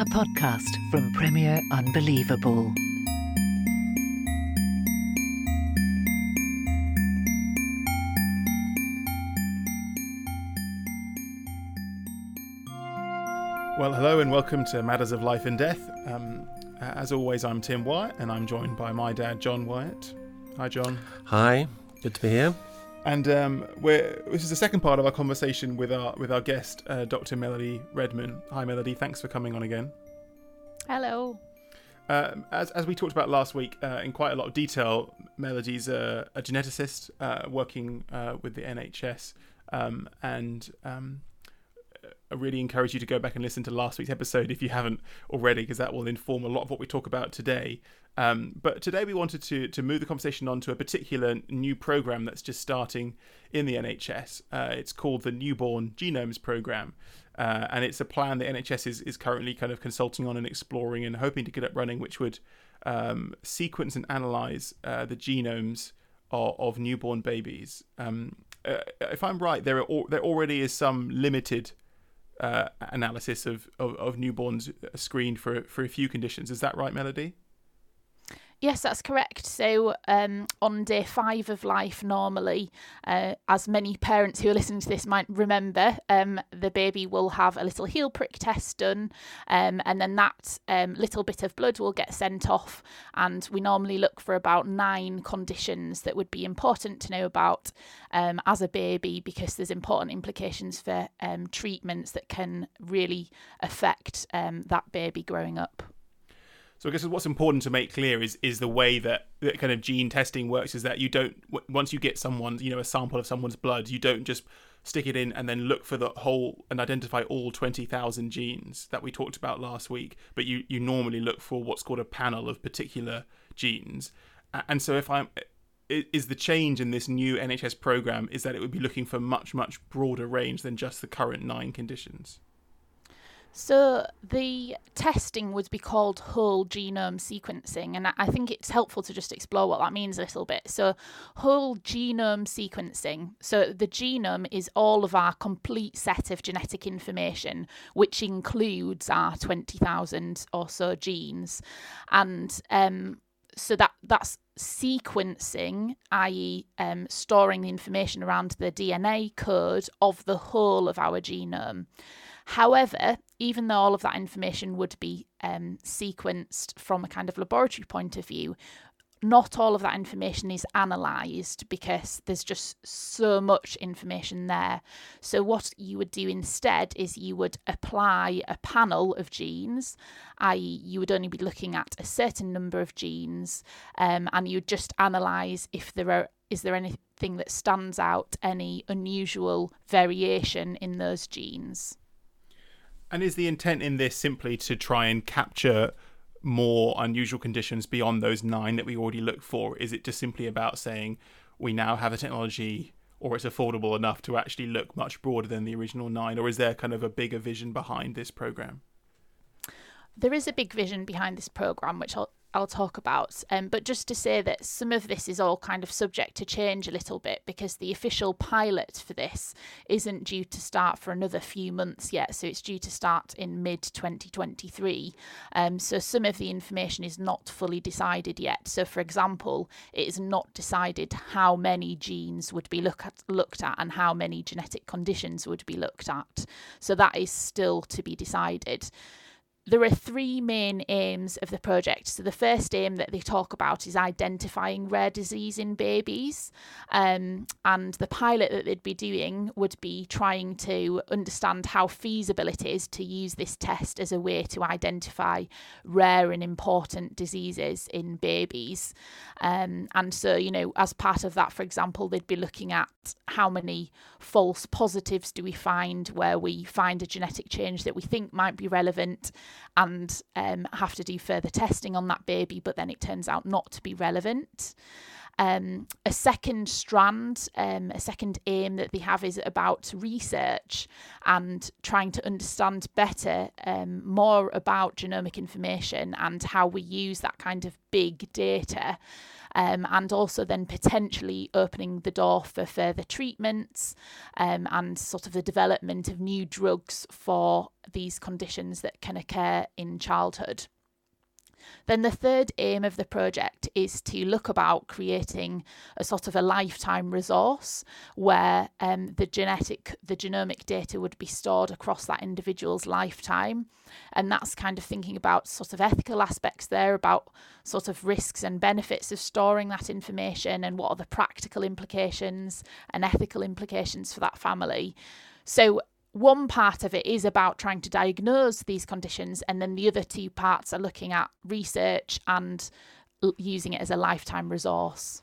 a podcast from Premier Unbelievable. Well, hello and welcome to Matters of Life and Death. Um, as always, I'm Tim Wyatt and I'm joined by my dad, John Wyatt. Hi, John. Hi, good to be here. And um, we're, this is the second part of our conversation with our with our guest, uh, Dr. Melody Redman. Hi, Melody. Thanks for coming on again. Hello. Uh, as, as we talked about last week uh, in quite a lot of detail, Melody's a, a geneticist uh, working uh, with the NHS, um, and um, I really encourage you to go back and listen to last week's episode if you haven't already, because that will inform a lot of what we talk about today. Um, but today we wanted to to move the conversation on to a particular new program that's just starting in the NHS. Uh, it's called the Newborn Genomes Program, uh, and it's a plan the NHS is is currently kind of consulting on and exploring and hoping to get up running, which would um, sequence and analyze uh, the genomes of, of newborn babies. Um, uh, if I'm right, there are there already is some limited uh, analysis of, of, of, newborns screened for for a few conditions. Is that right, Melody? Yes, that's correct. So, um, on day five of life, normally, uh, as many parents who are listening to this might remember, um, the baby will have a little heel prick test done, um, and then that um, little bit of blood will get sent off. And we normally look for about nine conditions that would be important to know about um, as a baby because there's important implications for um, treatments that can really affect that baby growing up. So I guess what's important to make clear is is the way that, that kind of gene testing works is that you don't once you get someone you know a sample of someone's blood you don't just stick it in and then look for the whole and identify all 20,000 genes that we talked about last week but you you normally look for what's called a panel of particular genes. And so if I'm is the change in this new NHS program is that it would be looking for much much broader range than just the current nine conditions so the testing would be called whole genome sequencing, and I think it's helpful to just explore what that means a little bit. So whole genome sequencing. So the genome is all of our complete set of genetic information, which includes our twenty thousand or so genes, and um, so that that's sequencing, i.e., um, storing the information around the DNA code of the whole of our genome. However, even though all of that information would be um, sequenced from a kind of laboratory point of view, not all of that information is analysed because there's just so much information there. So, what you would do instead is you would apply a panel of genes, i.e., you would only be looking at a certain number of genes, um, and you would just analyse if there are is there anything that stands out, any unusual variation in those genes. And is the intent in this simply to try and capture more unusual conditions beyond those nine that we already look for? Is it just simply about saying we now have a technology or it's affordable enough to actually look much broader than the original nine? Or is there kind of a bigger vision behind this program? There is a big vision behind this program, which I'll I'll talk about. Um, but just to say that some of this is all kind of subject to change a little bit because the official pilot for this isn't due to start for another few months yet. So it's due to start in mid 2023. Um, so some of the information is not fully decided yet. So, for example, it is not decided how many genes would be look at, looked at and how many genetic conditions would be looked at. So that is still to be decided there are three main aims of the project. So, the first aim that they talk about is identifying rare disease in babies. Um, and the pilot that they'd be doing would be trying to understand how feasible it is to use this test as a way to identify rare and important diseases in babies. Um, and so, you know, as part of that, for example, they'd be looking at how many false positives do we find where we find a genetic change that we think might be relevant and um, have to do further testing on that baby, but then it turns out not to be relevant. Um, a second strand, um, a second aim that they have is about research and trying to understand better um, more about genomic information and how we use that kind of big data. Um, and also then potentially opening the door for further treatments um, and sort of the development of new drugs for these conditions that can occur in childhood. Then the third aim of the project is to look about creating a sort of a lifetime resource where um, the genetic, the genomic data would be stored across that individual's lifetime. And that's kind of thinking about sort of ethical aspects there, about sort of risks and benefits of storing that information and what are the practical implications and ethical implications for that family. So one part of it is about trying to diagnose these conditions, and then the other two parts are looking at research and l- using it as a lifetime resource.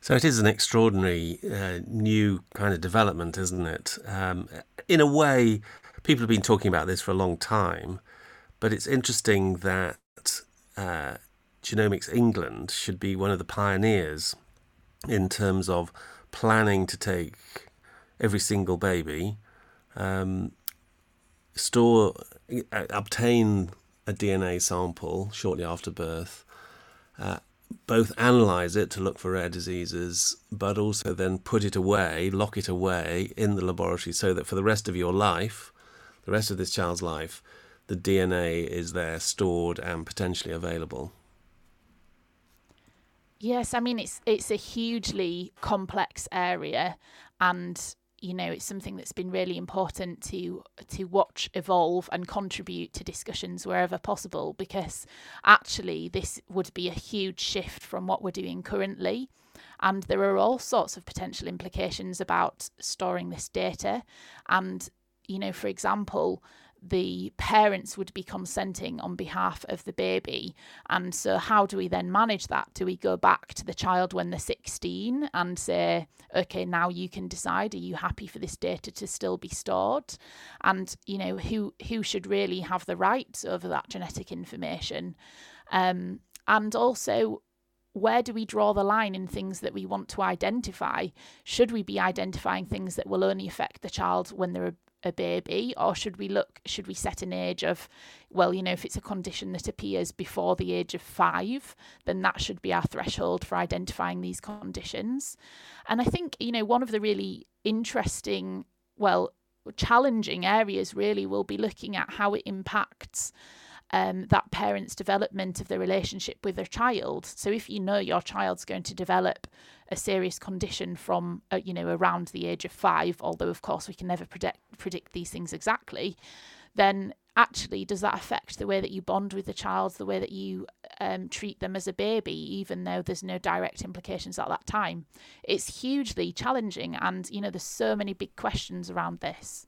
So it is an extraordinary uh, new kind of development, isn't it? Um, in a way, people have been talking about this for a long time, but it's interesting that uh, Genomics England should be one of the pioneers in terms of planning to take every single baby um, store, uh, obtain a DNA sample shortly after birth, uh, both analyze it to look for rare diseases, but also then put it away, lock it away in the laboratory so that for the rest of your life, the rest of this child's life, the DNA is there stored and potentially available. Yes, I mean it's it's a hugely complex area and you know it's something that's been really important to to watch evolve and contribute to discussions wherever possible because actually this would be a huge shift from what we're doing currently. And there are all sorts of potential implications about storing this data. And you know for example the parents would be consenting on behalf of the baby. And so, how do we then manage that? Do we go back to the child when they're 16 and say, okay, now you can decide, are you happy for this data to still be stored? And, you know, who, who should really have the rights over that genetic information? Um, and also, where do we draw the line in things that we want to identify? Should we be identifying things that will only affect the child when they're a baby or should we look should we set an age of well you know if it's a condition that appears before the age of 5 then that should be our threshold for identifying these conditions and i think you know one of the really interesting well challenging areas really will be looking at how it impacts um, that parent's development of the relationship with their child. So if you know your child's going to develop a serious condition from uh, you know around the age of five, although of course we can never predict predict these things exactly, then actually does that affect the way that you bond with the child, the way that you um, treat them as a baby, even though there's no direct implications at that time? It's hugely challenging, and you know there's so many big questions around this.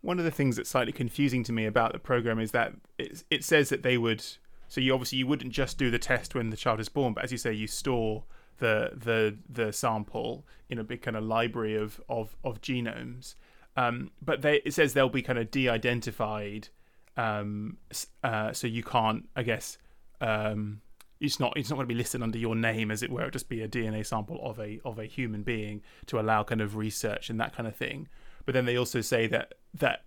One of the things that's slightly confusing to me about the program is that it, it says that they would. So you obviously you wouldn't just do the test when the child is born, but as you say, you store the the the sample in a big kind of library of of of genomes. Um, but they, it says they'll be kind of de-identified, um, uh, so you can't, I guess, um, it's not it's not going to be listed under your name, as it were. It'll just be a DNA sample of a of a human being to allow kind of research and that kind of thing. But then they also say that that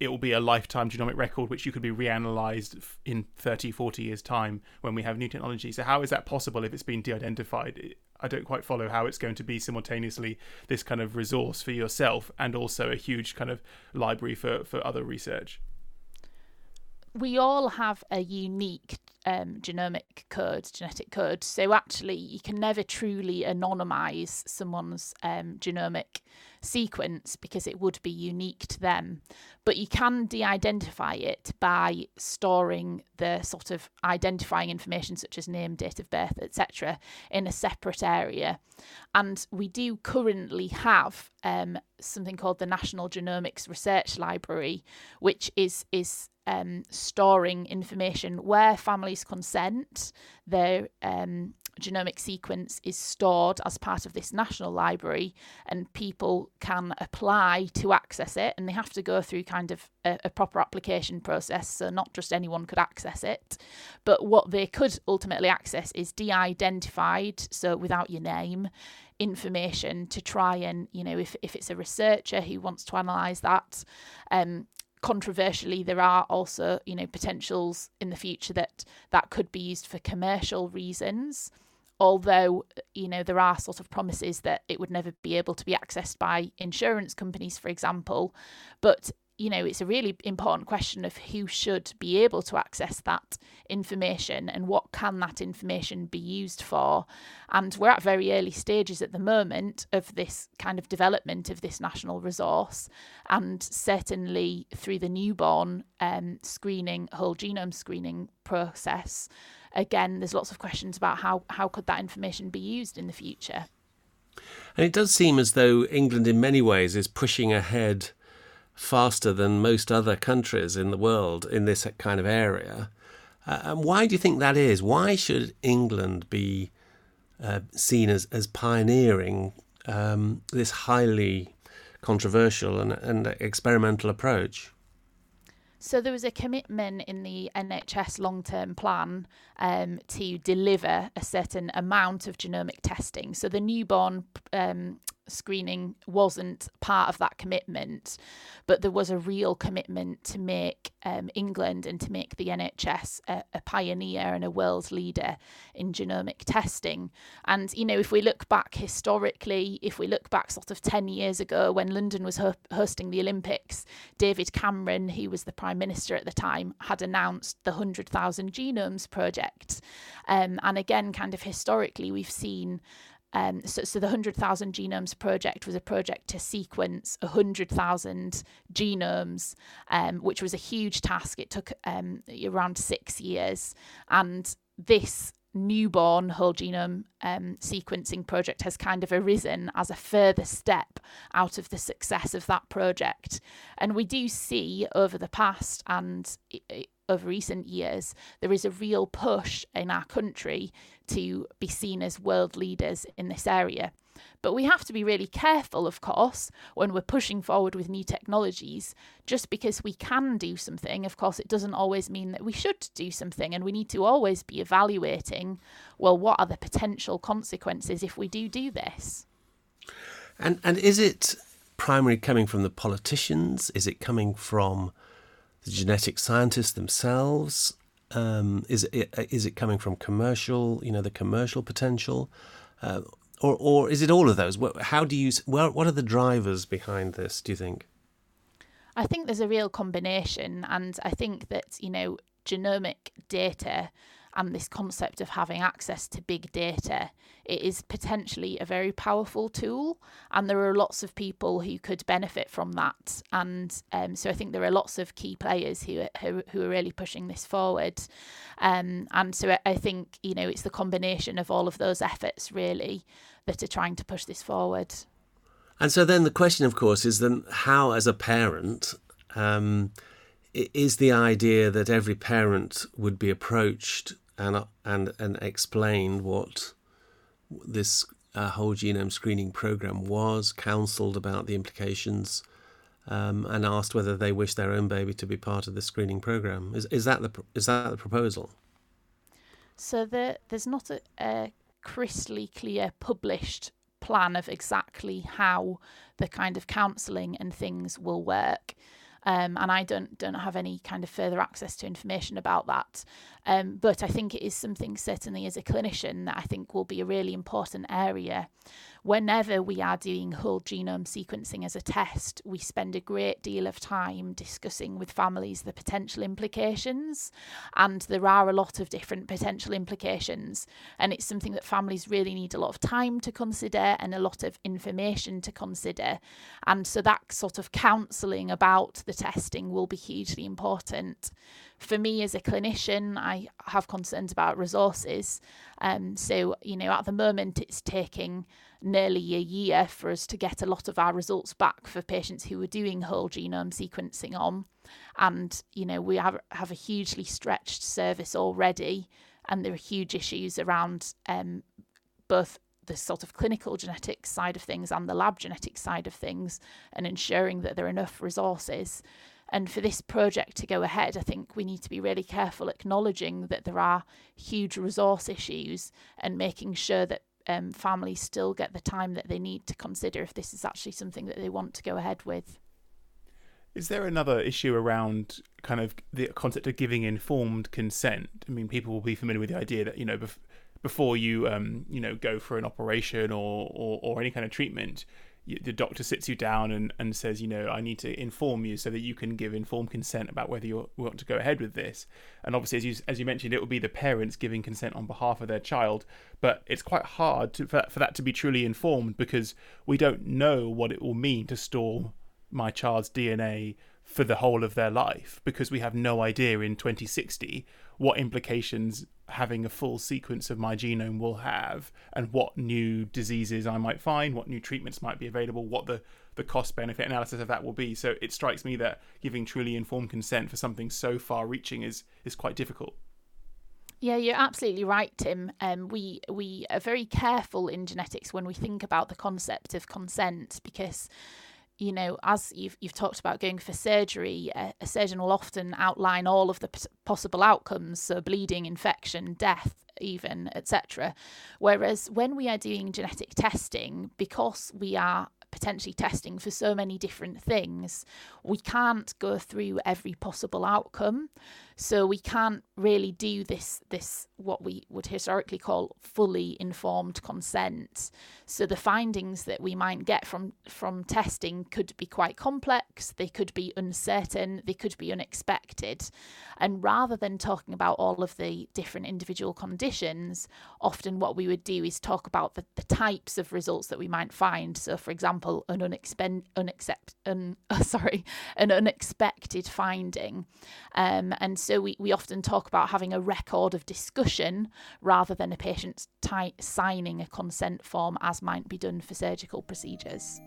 it will be a lifetime genomic record which you could be reanalyzed in 30 40 years time when we have new technology. So how is that possible if it's been de-identified? I don't quite follow how it's going to be simultaneously this kind of resource for yourself and also a huge kind of library for for other research. We all have a unique um, genomic code, genetic code. So actually, you can never truly anonymize someone's um, genomic sequence because it would be unique to them. But you can de identify it by storing the sort of identifying information, such as name, date of birth, etc., in a separate area. And we do currently have um, something called the National Genomics Research Library, which is is um, storing information where families consent. Their um, genomic sequence is stored as part of this national library, and people can apply to access it, and they have to go through kind of a, a proper application process. So not just anyone could access it, but what they could ultimately access is de-identified, so without your name information to try and you know if, if it's a researcher who wants to analyze that um, controversially there are also you know potentials in the future that that could be used for commercial reasons although you know there are sort of promises that it would never be able to be accessed by insurance companies for example but you know, it's a really important question of who should be able to access that information and what can that information be used for. And we're at very early stages at the moment of this kind of development of this national resource. And certainly through the newborn um, screening, whole genome screening process, again, there's lots of questions about how, how could that information be used in the future. And it does seem as though England, in many ways, is pushing ahead faster than most other countries in the world in this kind of area. Uh, and why do you think that is? Why should England be uh, seen as, as pioneering um, this highly controversial and, and experimental approach? So there was a commitment in the NHS long term plan um, to deliver a certain amount of genomic testing. So the newborn um, screening wasn't part of that commitment, but there was a real commitment to make um, England and to make the NHS a, a, pioneer and a world leader in genomic testing. And, you know, if we look back historically, if we look back sort of 10 years ago when London was ho- hosting the Olympics, David Cameron, who was the Prime Minister at the time, had announced the 100,000 Genomes Project. Um, and again, kind of historically, we've seen um, so, so the 100,000 Genomes Project was a project to sequence 100,000 genomes, um, which was a huge task. It took um, around six years. And this newborn whole genome um, sequencing project has kind of arisen as a further step out of the success of that project. And we do see over the past and of recent years, there is a real push in our country to be seen as world leaders in this area. But we have to be really careful, of course, when we're pushing forward with new technologies. Just because we can do something, of course, it doesn't always mean that we should do something. And we need to always be evaluating well, what are the potential consequences if we do do this? And, and is it primarily coming from the politicians? Is it coming from the genetic scientists themselves? Um, is it is it coming from commercial? You know, the commercial potential, uh, or or is it all of those? How do you? What are the drivers behind this? Do you think? I think there's a real combination, and I think that you know genomic data and this concept of having access to big data, it is potentially a very powerful tool. And there are lots of people who could benefit from that. And um, so I think there are lots of key players who, who, who are really pushing this forward. Um, and so I think, you know, it's the combination of all of those efforts really that are trying to push this forward. And so then the question, of course, is then how, as a parent, um, is the idea that every parent would be approached and and and explained what this uh, whole genome screening program was, counselled about the implications, um, and asked whether they wish their own baby to be part of the screening program. Is is that the is that the proposal? So the, there's not a, a crystally clear published plan of exactly how the kind of counselling and things will work um, and I don't don't have any kind of further access to information about that. Um, but I think it is something certainly as a clinician that I think will be a really important area whenever we are doing whole genome sequencing as a test, we spend a great deal of time discussing with families the potential implications. And there are a lot of different potential implications. And it's something that families really need a lot of time to consider and a lot of information to consider. And so that sort of counselling about the testing will be hugely important for me as a clinician, I have concerns about resources. Um, so, you know, at the moment, it's taking nearly a year for us to get a lot of our results back for patients who were doing whole genome sequencing on. And, you know, we have, have a hugely stretched service already, and there are huge issues around um, both the sort of clinical genetics side of things and the lab genetics side of things, and ensuring that there are enough resources. And for this project to go ahead, I think we need to be really careful acknowledging that there are huge resource issues and making sure that um, families still get the time that they need to consider if this is actually something that they want to go ahead with. Is there another issue around kind of the concept of giving informed consent? I mean, people will be familiar with the idea that you know bef- before you um, you know go for an operation or, or, or any kind of treatment, the doctor sits you down and, and says, you know, I need to inform you so that you can give informed consent about whether you want to go ahead with this. And obviously, as you as you mentioned, it will be the parents giving consent on behalf of their child. But it's quite hard to, for, for that to be truly informed because we don't know what it will mean to store my child's DNA for the whole of their life because we have no idea in 2060 what implications having a full sequence of my genome will have and what new diseases I might find, what new treatments might be available, what the, the cost benefit analysis of that will be. So it strikes me that giving truly informed consent for something so far reaching is is quite difficult. Yeah, you're absolutely right, Tim. Um, we we are very careful in genetics when we think about the concept of consent because you know, as you've you've talked about going for surgery, a, a surgeon will often outline all of the p- possible outcomes, so bleeding, infection, death, even, etc. Whereas when we are doing genetic testing, because we are potentially testing for so many different things, we can't go through every possible outcome. So we can't really do this this what we would historically call fully informed consent. So the findings that we might get from from testing could be quite complex, they could be uncertain, they could be unexpected. And rather than talking about all of the different individual conditions, often what we would do is talk about the, the types of results that we might find. So for example, an unexpected unaccept un, sorry, an unexpected finding. Um, and so we, we often talk about having a record of discussion rather than a patient signing a consent form as might be done for surgical procedures.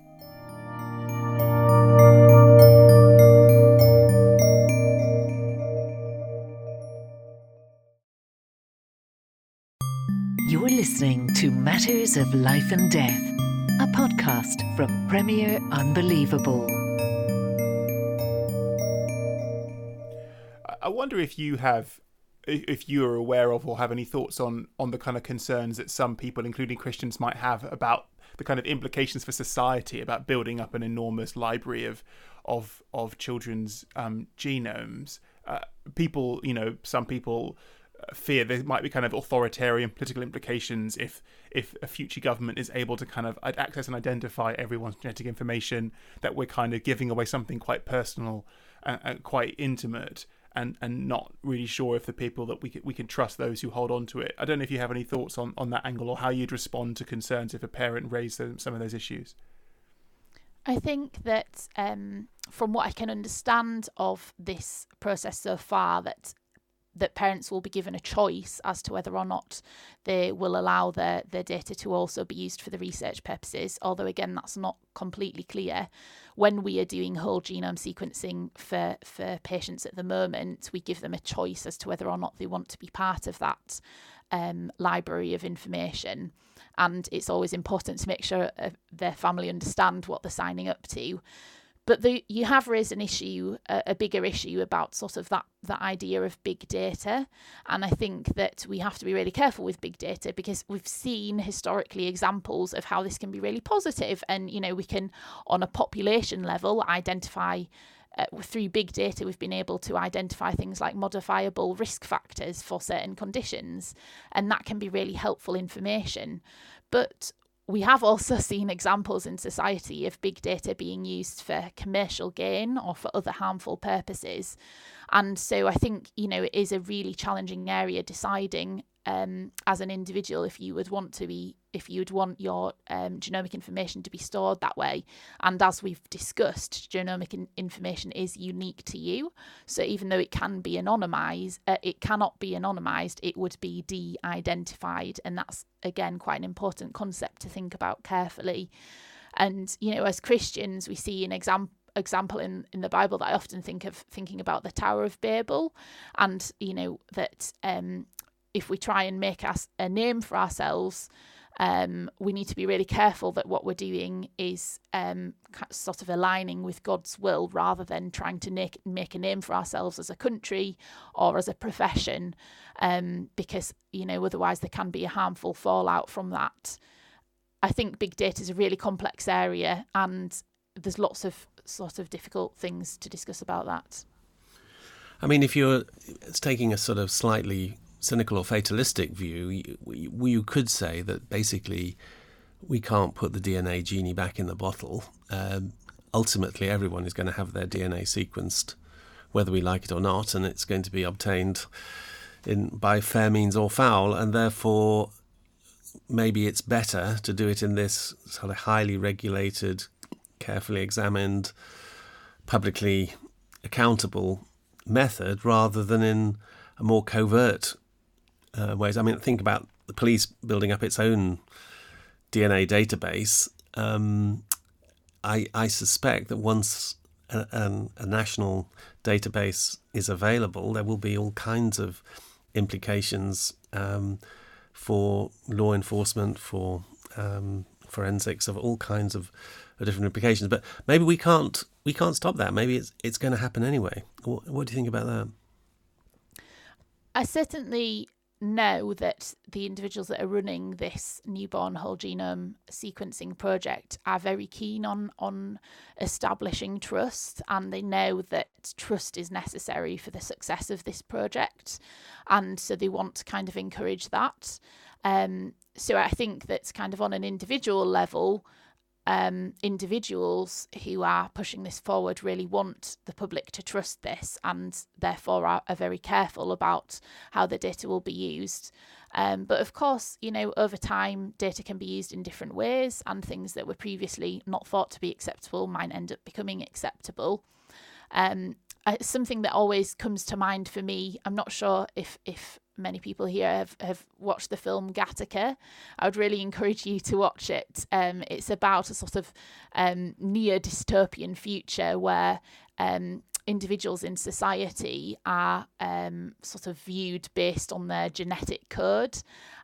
You're listening to Matters of Life and Death, podcast from Premier Unbelievable. I wonder if you have, if you are aware of or have any thoughts on on the kind of concerns that some people, including Christians, might have about the kind of implications for society about building up an enormous library of of of children's um, genomes. Uh, people, you know, some people fear there might be kind of authoritarian political implications if if a future government is able to kind of access and identify everyone's genetic information that we're kind of giving away something quite personal and, and quite intimate and and not really sure if the people that we can, we can trust those who hold on to it. I don't know if you have any thoughts on, on that angle or how you'd respond to concerns if a parent raised them, some of those issues. I think that um, from what I can understand of this process so far, that that parents will be given a choice as to whether or not they will allow their, their data to also be used for the research purposes, although again that's not completely clear. When we are doing whole genome sequencing for, for patients at the moment, we give them a choice as to whether or not they want to be part of that um, library of information. And it's always important to make sure uh, their family understand what they're signing up to but the, you have raised an issue, a, a, bigger issue about sort of that that idea of big data, and I think that we have to be really careful with big data because we've seen historically examples of how this can be really positive, and you know we can on a population level identify. Uh, through big data, we've been able to identify things like modifiable risk factors for certain conditions, and that can be really helpful information. But we have also seen examples in society of big data being used for commercial gain or for other harmful purposes. And so I think, you know, it is a really challenging area deciding um, as an individual if you would want to be if you would want your um, genomic information to be stored that way. And as we've discussed genomic in- information is unique to you. So even though it can be anonymized uh, it cannot be anonymized it would be de-identified. And that's again quite an important concept to think about carefully. And you know as christians we see an example example in, in the Bible that I often think of thinking about the Tower of Babel, and you know that um, if we try and make us a name for ourselves, um, we need to be really careful that what we're doing is um, sort of aligning with God's will rather than trying to make, make a name for ourselves as a country or as a profession, um, because, you know, otherwise there can be a harmful fallout from that. I think big data is a really complex area and there's lots of sort of difficult things to discuss about that. I mean, if you're taking a sort of slightly cynical or fatalistic view, you, you could say that basically we can't put the DNA genie back in the bottle. Um, ultimately, everyone is going to have their DNA sequenced, whether we like it or not, and it's going to be obtained in by fair means or foul, and therefore maybe it's better to do it in this sort of highly regulated, carefully examined, publicly accountable method rather than in a more covert uh, ways. I mean, think about the police building up its own DNA database. Um, I, I suspect that once a, a, national database is available, there will be all kinds of implications um, for law enforcement, for um, forensics, of all kinds of, of, different implications. But maybe we can't we can't stop that. Maybe it's it's going to happen anyway. What, what do you think about that? I certainly know that the individuals that are running this newborn whole genome sequencing project are very keen on on establishing trust and they know that trust is necessary for the success of this project and so they want to kind of encourage that. Um, so I think that's kind of on an individual level um, individuals who are pushing this forward really want the public to trust this and therefore are, are very careful about how the data will be used. Um, but of course, you know, over time, data can be used in different ways, and things that were previously not thought to be acceptable might end up becoming acceptable. Um, something that always comes to mind for me, I'm not sure if if many people here have, have watched the film Gattaca. I would really encourage you to watch it. Um, it's about a sort of um, near dystopian future where um, individuals in society are um, sort of viewed based on their genetic code,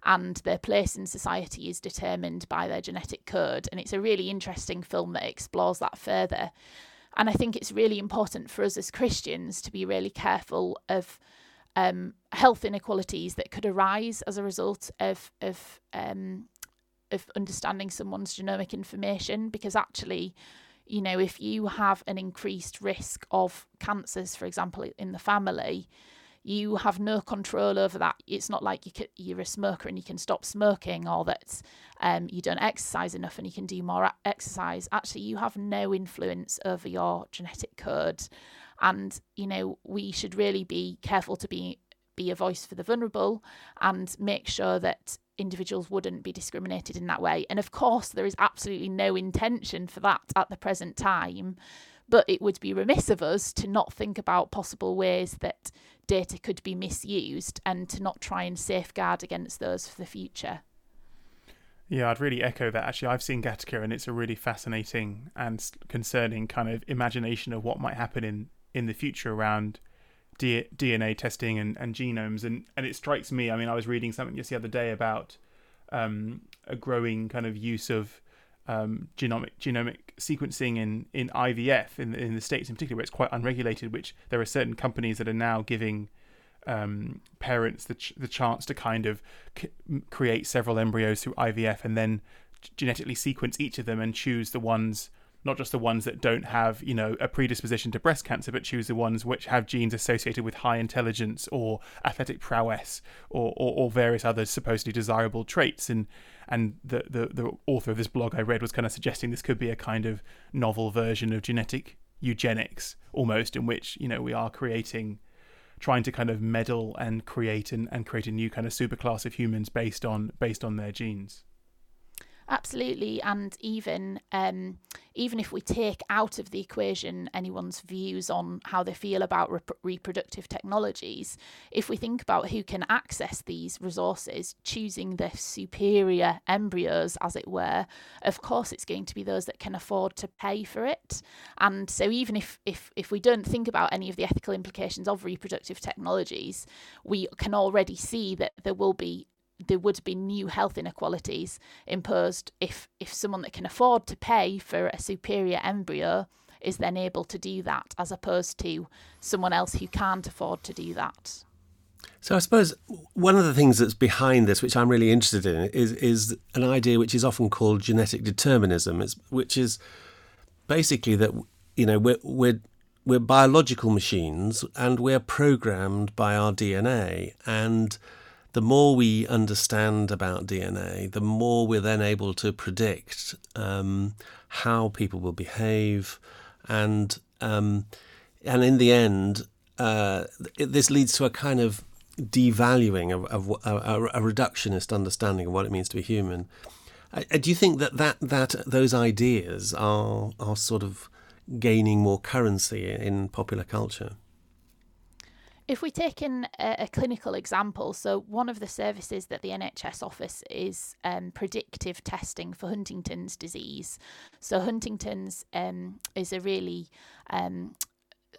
and their place in society is determined by their genetic code. And it's a really interesting film that explores that further. And I think it's really important for us as Christians to be really careful of um, health inequalities that could arise as a result of of um, of understanding someone's genomic information. Because actually you know if you have an increased risk of cancers for example in the family you have no control over that. It's not like you you're a smoker and you can stop smoking or that um, you don't exercise enough and you can do more exercise. Actually you have no influence over your genetic code. And you know we should really be careful to be be a voice for the vulnerable and make sure that individuals wouldn't be discriminated in that way. And of course there is absolutely no intention for that at the present time but it would be remiss of us to not think about possible ways that data could be misused and to not try and safeguard against those for the future. Yeah, I'd really echo that. Actually, I've seen Gattaca, and it's a really fascinating and concerning kind of imagination of what might happen in in the future around D- DNA testing and, and genomes. And, and it strikes me, I mean, I was reading something just the other day about um, a growing kind of use of um, genomic genomic sequencing in, in IVF in, in the States in particular, where it's quite unregulated, which there are certain companies that are now giving um, parents the, ch- the chance to kind of c- create several embryos through IVF and then genetically sequence each of them and choose the ones not just the ones that don't have, you know, a predisposition to breast cancer, but choose the ones which have genes associated with high intelligence or athletic prowess or, or, or various other supposedly desirable traits. And and the, the, the author of this blog I read was kind of suggesting this could be a kind of novel version of genetic eugenics, almost, in which, you know, we are creating trying to kind of meddle and create and, and create a new kind of superclass of humans based on based on their genes. Absolutely, and even um, even if we take out of the equation anyone's views on how they feel about rep- reproductive technologies, if we think about who can access these resources, choosing the superior embryos, as it were, of course it's going to be those that can afford to pay for it. And so, even if if if we don't think about any of the ethical implications of reproductive technologies, we can already see that there will be there would be new health inequalities imposed if if someone that can afford to pay for a superior embryo is then able to do that as opposed to someone else who can't afford to do that. So I suppose one of the things that's behind this, which I'm really interested in, is is an idea which is often called genetic determinism, which is basically that you know we're we're we're biological machines and we're programmed by our DNA and the more we understand about DNA, the more we're then able to predict um, how people will behave, and um, and in the end, uh, it, this leads to a kind of devaluing of, of a, a, reductionist understanding of what it means to be human. Uh, do you think that, that that those ideas are are sort of gaining more currency in popular culture? If we take in a, a, clinical example, so one of the services that the NHS offers is um, predictive testing for Huntington's disease. So, Huntington's um, is a really um,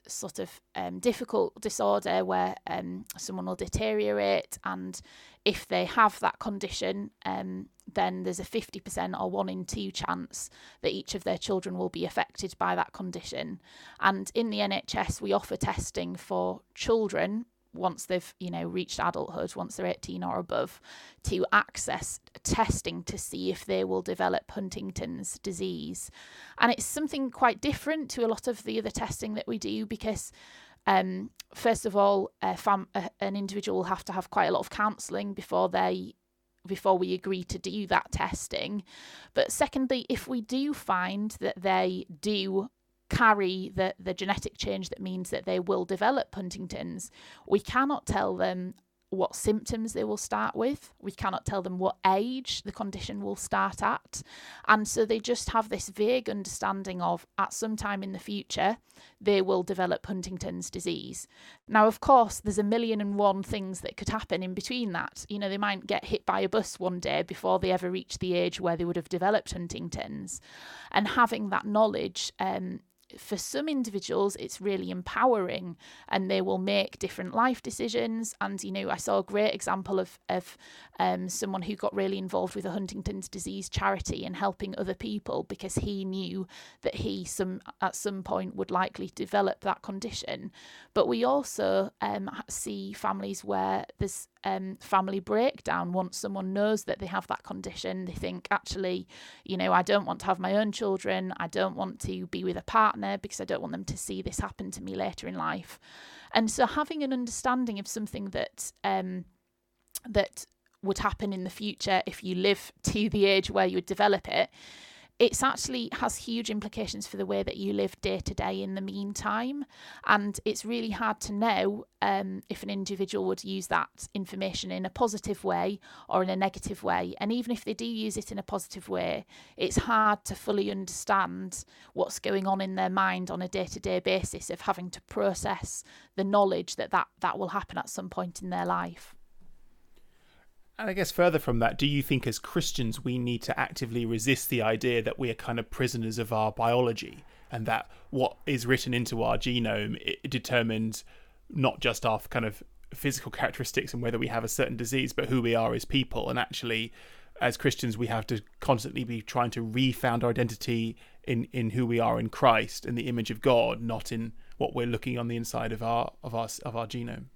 sort of um, difficult disorder where um, someone will deteriorate, and if they have that condition, um, then there's a 50% or one in two chance that each of their children will be affected by that condition. And in the NHS, we offer testing for children once they've you know reached adulthood once they're 18 or above to access testing to see if they will develop huntington's disease and it's something quite different to a lot of the other testing that we do because um, first of all a fam- a, an individual will have to have quite a lot of counselling before they before we agree to do that testing. But secondly, if we do find that they do carry the, the genetic change that means that they will develop Huntington's, we cannot tell them what symptoms they will start with. We cannot tell them what age the condition will start at. And so they just have this vague understanding of at some time in the future, they will develop Huntington's disease. Now, of course, there's a million and one things that could happen in between that. You know, they might get hit by a bus one day before they ever reach the age where they would have developed Huntington's. And having that knowledge um, for some individuals it's really empowering and they will make different life decisions. And you know i saw a great example of of um, someone who got really involved with a huntington's disease charity and helping other people because he knew that he some at some point would likely develop that condition. But we also um, see families where there's um, family breakdown once someone knows that they have that condition. They think, actually, you know, I don't want to have my own children. I don't want to be with a partner because I don't want them to see this happen to me later in life. And so having an understanding of something that um, that would happen in the future if you live to the age where you would develop it it's actually has huge implications for the way that you live day to day in the meantime. And it's really hard to know um, if an individual would use that information in a positive way or in a negative way. And even if they do use it in a positive way, it's hard to fully understand what's going on in their mind on a day to day basis of having to process the knowledge that, that that will happen at some point in their life. And I guess further from that, do you think as Christians we need to actively resist the idea that we are kind of prisoners of our biology and that what is written into our genome determines not just our kind of physical characteristics and whether we have a certain disease, but who we are as people. And actually, as Christians, we have to constantly be trying to refound our identity in, in who we are in Christ, in the image of God, not in what we're looking on the inside of our of our of our genome.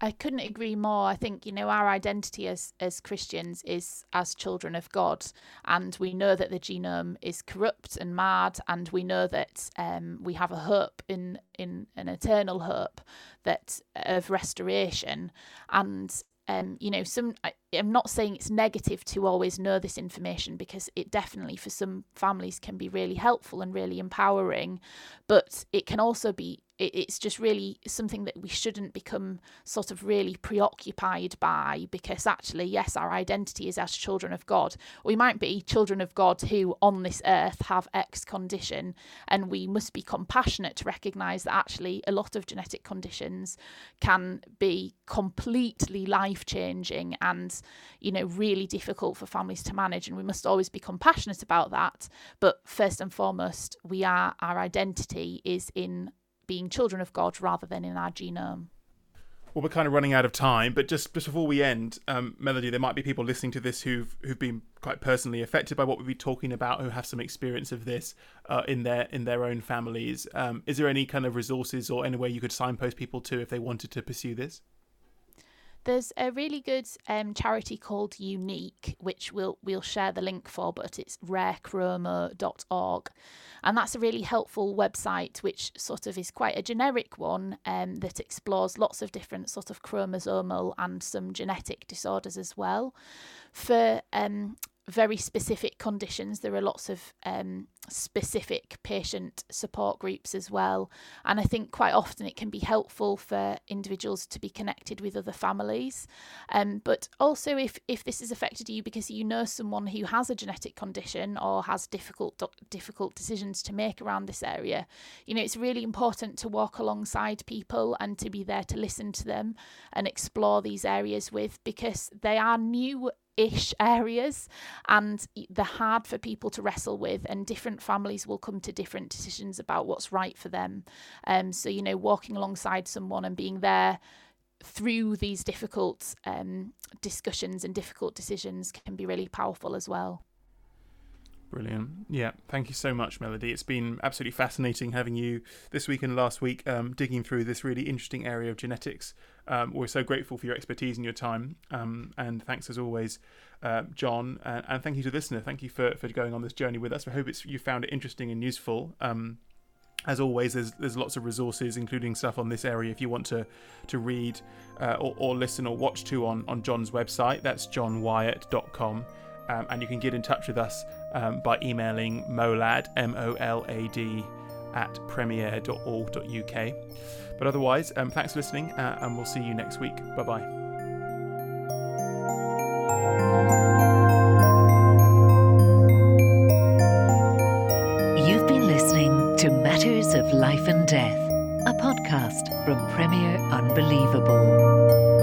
I couldn't agree more. I think you know our identity as as Christians is as children of God, and we know that the genome is corrupt and mad, and we know that um, we have a hope in in an eternal hope that of restoration, and um, you know, some I, am not saying it's negative to always know this information because it definitely for some families can be really helpful and really empowering, but it can also be it's just really something that we shouldn't become sort of really preoccupied by because actually, yes, our identity is as children of God. We might be children of God who on this earth have X condition, and we must be compassionate to recognize that actually a lot of genetic conditions can be completely life changing and, you know, really difficult for families to manage. And we must always be compassionate about that. But first and foremost, we are, our identity is in being children of God rather than in our genome. Well, we're kind of running out of time, but just, before we end, um, Melody, there might be people listening to this who've who've been quite personally affected by what we've been talking about, who have some experience of this uh, in their in their own families. Um, is there any kind of resources or any way you could signpost people to if they wanted to pursue this? There's a really good um, charity called Unique, which we'll we'll share the link for, but it's rarechromo.org. And that's a really helpful website, which sort of is quite a generic one um, that explores lots of different sort of chromosomal and some genetic disorders as well. For um, very specific conditions. There are lots of um, specific patient support groups as well. And I think quite often it can be helpful for individuals to be connected with other families. Um, but also, if, if this has affected you because you know someone who has a genetic condition or has difficult difficult decisions to make around this area, you know, it's really important to walk alongside people and to be there to listen to them and explore these areas with because they are new ish areas and they're hard for people to wrestle with and different families will come to different decisions about what's right for them. Um so you know walking alongside someone and being there through these difficult um discussions and difficult decisions can be really powerful as well Brilliant. Yeah, thank you so much, Melody. It's been absolutely fascinating having you this week and last week um, digging through this really interesting area of genetics. Um, we're so grateful for your expertise and your time. Um, and thanks as always, uh, John. And, and, thank you to the listener. Thank you for, for going on this journey with us. I hope it's you found it interesting and useful. Um, as always, there's there's lots of resources, including stuff on this area if you want to to read uh, or, or listen or watch to on, on John's website. That's johnwyatt.com. Um, and you can get in touch with us um, by emailing molad, M O L A D, at premier.org.uk. But otherwise, um, thanks for listening, uh, and we'll see you next week. Bye bye. You've been listening to Matters of Life and Death, a podcast from Premier Unbelievable.